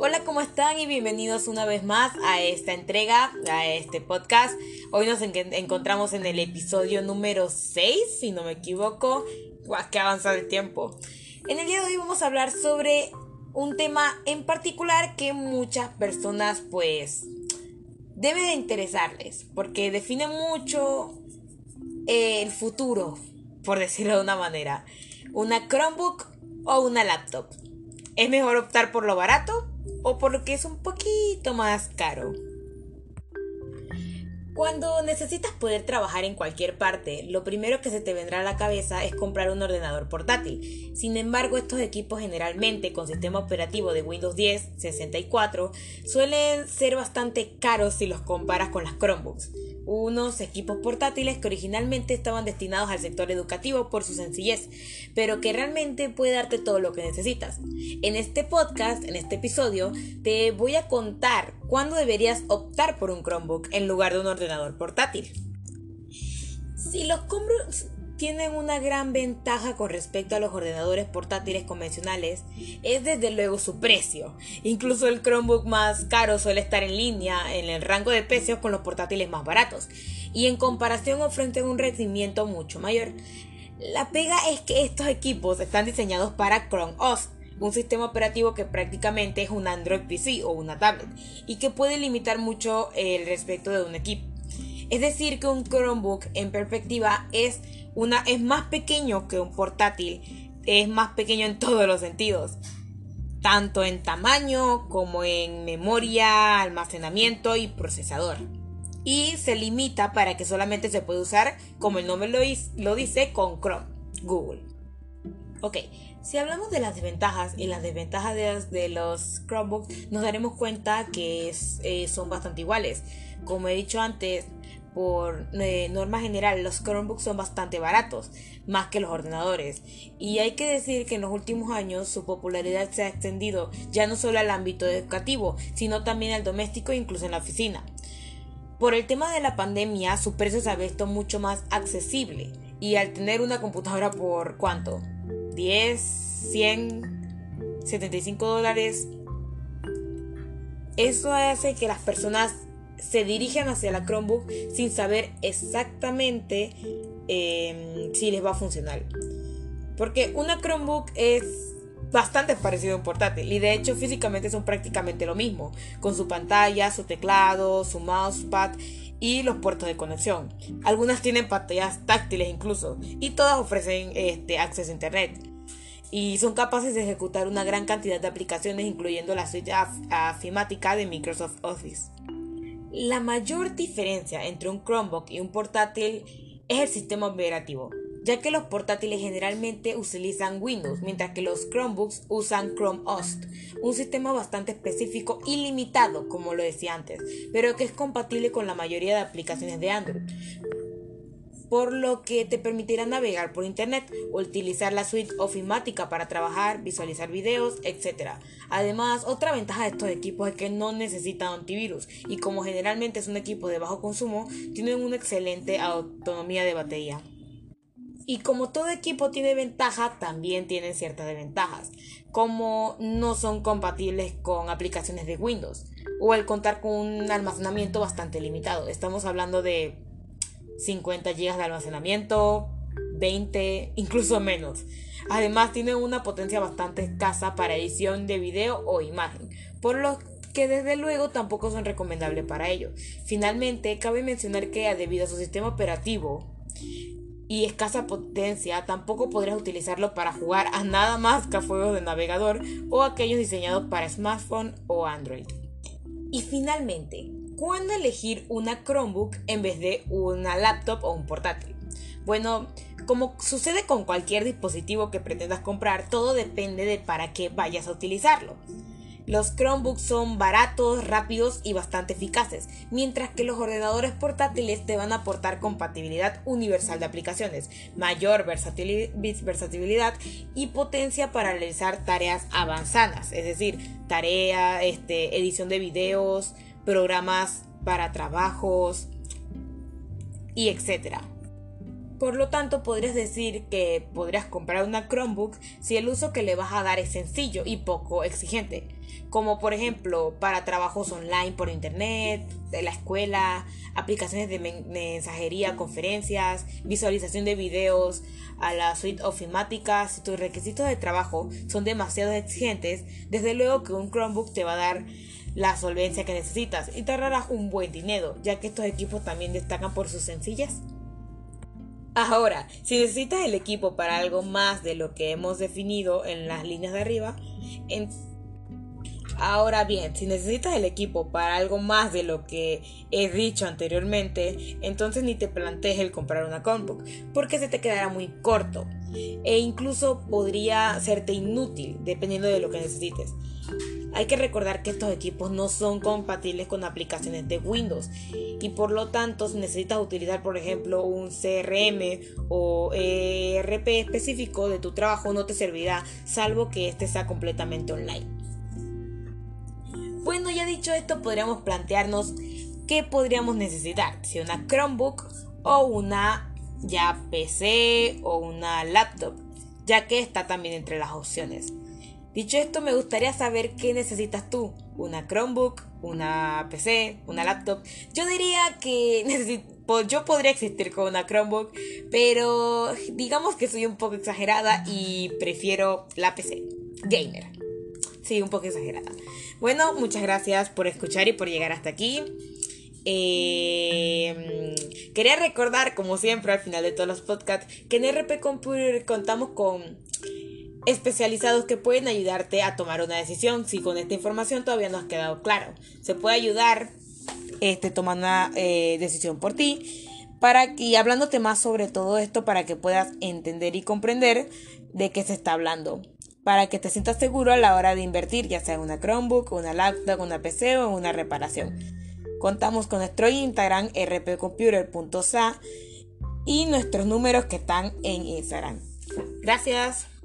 Hola, ¿cómo están? Y bienvenidos una vez más a esta entrega, a este podcast. Hoy nos encontramos en el episodio número 6, si no me equivoco. Guau, que avanza el tiempo. En el día de hoy vamos a hablar sobre un tema en particular que muchas personas pues debe de interesarles, porque define mucho eh, el futuro, por decirlo de una manera. Una Chromebook o una laptop. ¿Es mejor optar por lo barato o por lo que es un poquito más caro. Cuando necesitas poder trabajar en cualquier parte, lo primero que se te vendrá a la cabeza es comprar un ordenador portátil. Sin embargo, estos equipos generalmente con sistema operativo de Windows 10, 64, suelen ser bastante caros si los comparas con las Chromebooks unos equipos portátiles que originalmente estaban destinados al sector educativo por su sencillez, pero que realmente puede darte todo lo que necesitas. En este podcast, en este episodio, te voy a contar cuándo deberías optar por un Chromebook en lugar de un ordenador portátil. Si los tienen una gran ventaja con respecto a los ordenadores portátiles convencionales es desde luego su precio. Incluso el Chromebook más caro suele estar en línea en el rango de precios con los portátiles más baratos y en comparación ofrecen un rendimiento mucho mayor. La pega es que estos equipos están diseñados para Chrome OS, un sistema operativo que prácticamente es un Android PC o una tablet y que puede limitar mucho el respecto de un equipo. Es decir, que un Chromebook en perspectiva es una es más pequeño que un portátil, es más pequeño en todos los sentidos, tanto en tamaño como en memoria, almacenamiento y procesador. Y se limita para que solamente se puede usar, como el nombre lo, dice, con Chrome, Google. Ok, si hablamos de las desventajas y las desventajas de, los Chromebooks, nos daremos cuenta que eh, son bastante iguales. Como he dicho antes, por eh, norma general, los Chromebooks son bastante baratos, más que los ordenadores. Y hay que decir que en los últimos años su popularidad se ha extendido ya no solo al ámbito educativo, sino también al doméstico e incluso en la oficina. Por el tema de la pandemia, su precio se ha visto mucho más accesible. Y al tener una computadora por cuánto? 10, 100, 75 dólares. Eso hace que las personas se dirigen hacia la Chromebook sin saber exactamente em, si les va a funcionar. Porque una Chromebook es bastante parecido a un portátil y de hecho físicamente son prácticamente lo mismo, con su pantalla, su teclado, su mousepad y los puertos de conexión. Algunas tienen pantallas táctiles incluso y todas ofrecen este, acceso a internet. Y son capaces de ejecutar una gran cantidad de aplicaciones incluyendo la suite afimática de Microsoft Office. La mayor diferencia entre un Chromebook y un portátil es el sistema operativo, ya que los portátiles generalmente utilizan Windows, mientras que los Chromebooks usan Chrome OS, un sistema bastante específico y limitado, como lo decía antes, pero que es compatible con la mayoría de aplicaciones de Android por lo que te permitirá navegar por internet o utilizar la suite ofimática para trabajar, visualizar videos, etc. Además, otra ventaja de estos equipos es que no necesitan antivirus y como generalmente es un equipo de bajo consumo, tienen una excelente autonomía de batería. Y como todo equipo tiene ventaja, también tienen ciertas desventajas, como no son compatibles con aplicaciones de Windows o el contar con un almacenamiento bastante limitado. Estamos hablando de 50 GB de almacenamiento, 20, incluso menos. Además tiene una potencia bastante escasa para edición de video o imagen, por lo que desde luego tampoco son recomendables para ello. Finalmente, cabe mencionar que debido a su sistema operativo y escasa potencia, tampoco podrías utilizarlo para jugar a nada más que a juegos de navegador o aquellos diseñados para smartphone o Android. Y finalmente, ¿Cuándo elegir una Chromebook en vez de una laptop o un portátil? Bueno, como sucede con cualquier dispositivo que pretendas comprar, todo depende de para qué vayas a utilizarlo. Los Chromebooks son baratos, rápidos y bastante eficaces, mientras que los ordenadores portátiles te van a aportar compatibilidad universal de aplicaciones, mayor versatilidad y potencia para realizar tareas avanzadas, es decir, tarea, este, edición de videos, programas para trabajos y etcétera. Por lo tanto, podrías decir que podrías comprar una Chromebook si el uso que le vas a dar es sencillo y poco exigente, como por ejemplo para trabajos online por internet, de la escuela, aplicaciones de mensajería, conferencias, visualización de videos, a la suite ofimática. Si tus requisitos de trabajo son demasiado exigentes, desde luego que un Chromebook te va a dar la solvencia que necesitas y te ahorrarás un buen dinero, ya que estos equipos también destacan por sus sencillas. Ahora, si necesitas el equipo para algo más de lo que hemos definido en las líneas de arriba, Ahora bien, si necesitas el equipo para algo más de lo que he dicho anteriormente, entonces ni te plantees el comprar una Chromebook, porque se te quedará muy corto e incluso podría serte inútil dependiendo de lo que necesites. Hay que recordar que estos equipos no son compatibles con aplicaciones de Windows y por lo tanto si necesitas utilizar por ejemplo un CRM o ERP específico de tu trabajo no te servirá salvo que este sea completamente online. Bueno, ya dicho esto, podríamos plantearnos qué podríamos necesitar, si una Chromebook o una ya PC o una laptop, ya que está también entre las opciones. Dicho esto, me gustaría saber qué necesitas tú. ¿Una Chromebook? ¿Una PC? ¿Una laptop? Yo diría que yo podría existir con una Chromebook, pero digamos que soy un poco exagerada y prefiero la PC. Gamer. Sí, un poco exagerada. Bueno, muchas gracias por escuchar y por llegar hasta aquí. Eh, quería recordar, como siempre, al final de todos los podcasts, que en RP Computer contamos con especializados que pueden ayudarte a tomar una decisión si con esta información todavía no has quedado claro. Se puede ayudar este, tomando una eh, decisión por ti para, y hablándote más sobre todo esto para que puedas entender y comprender de qué se está hablando. Para que te sientas seguro a la hora de invertir, ya sea en una Chromebook, una laptop, una PC o en una reparación. Contamos con nuestro Instagram rpcomputer.sa y nuestros números que están en Instagram. Gracias.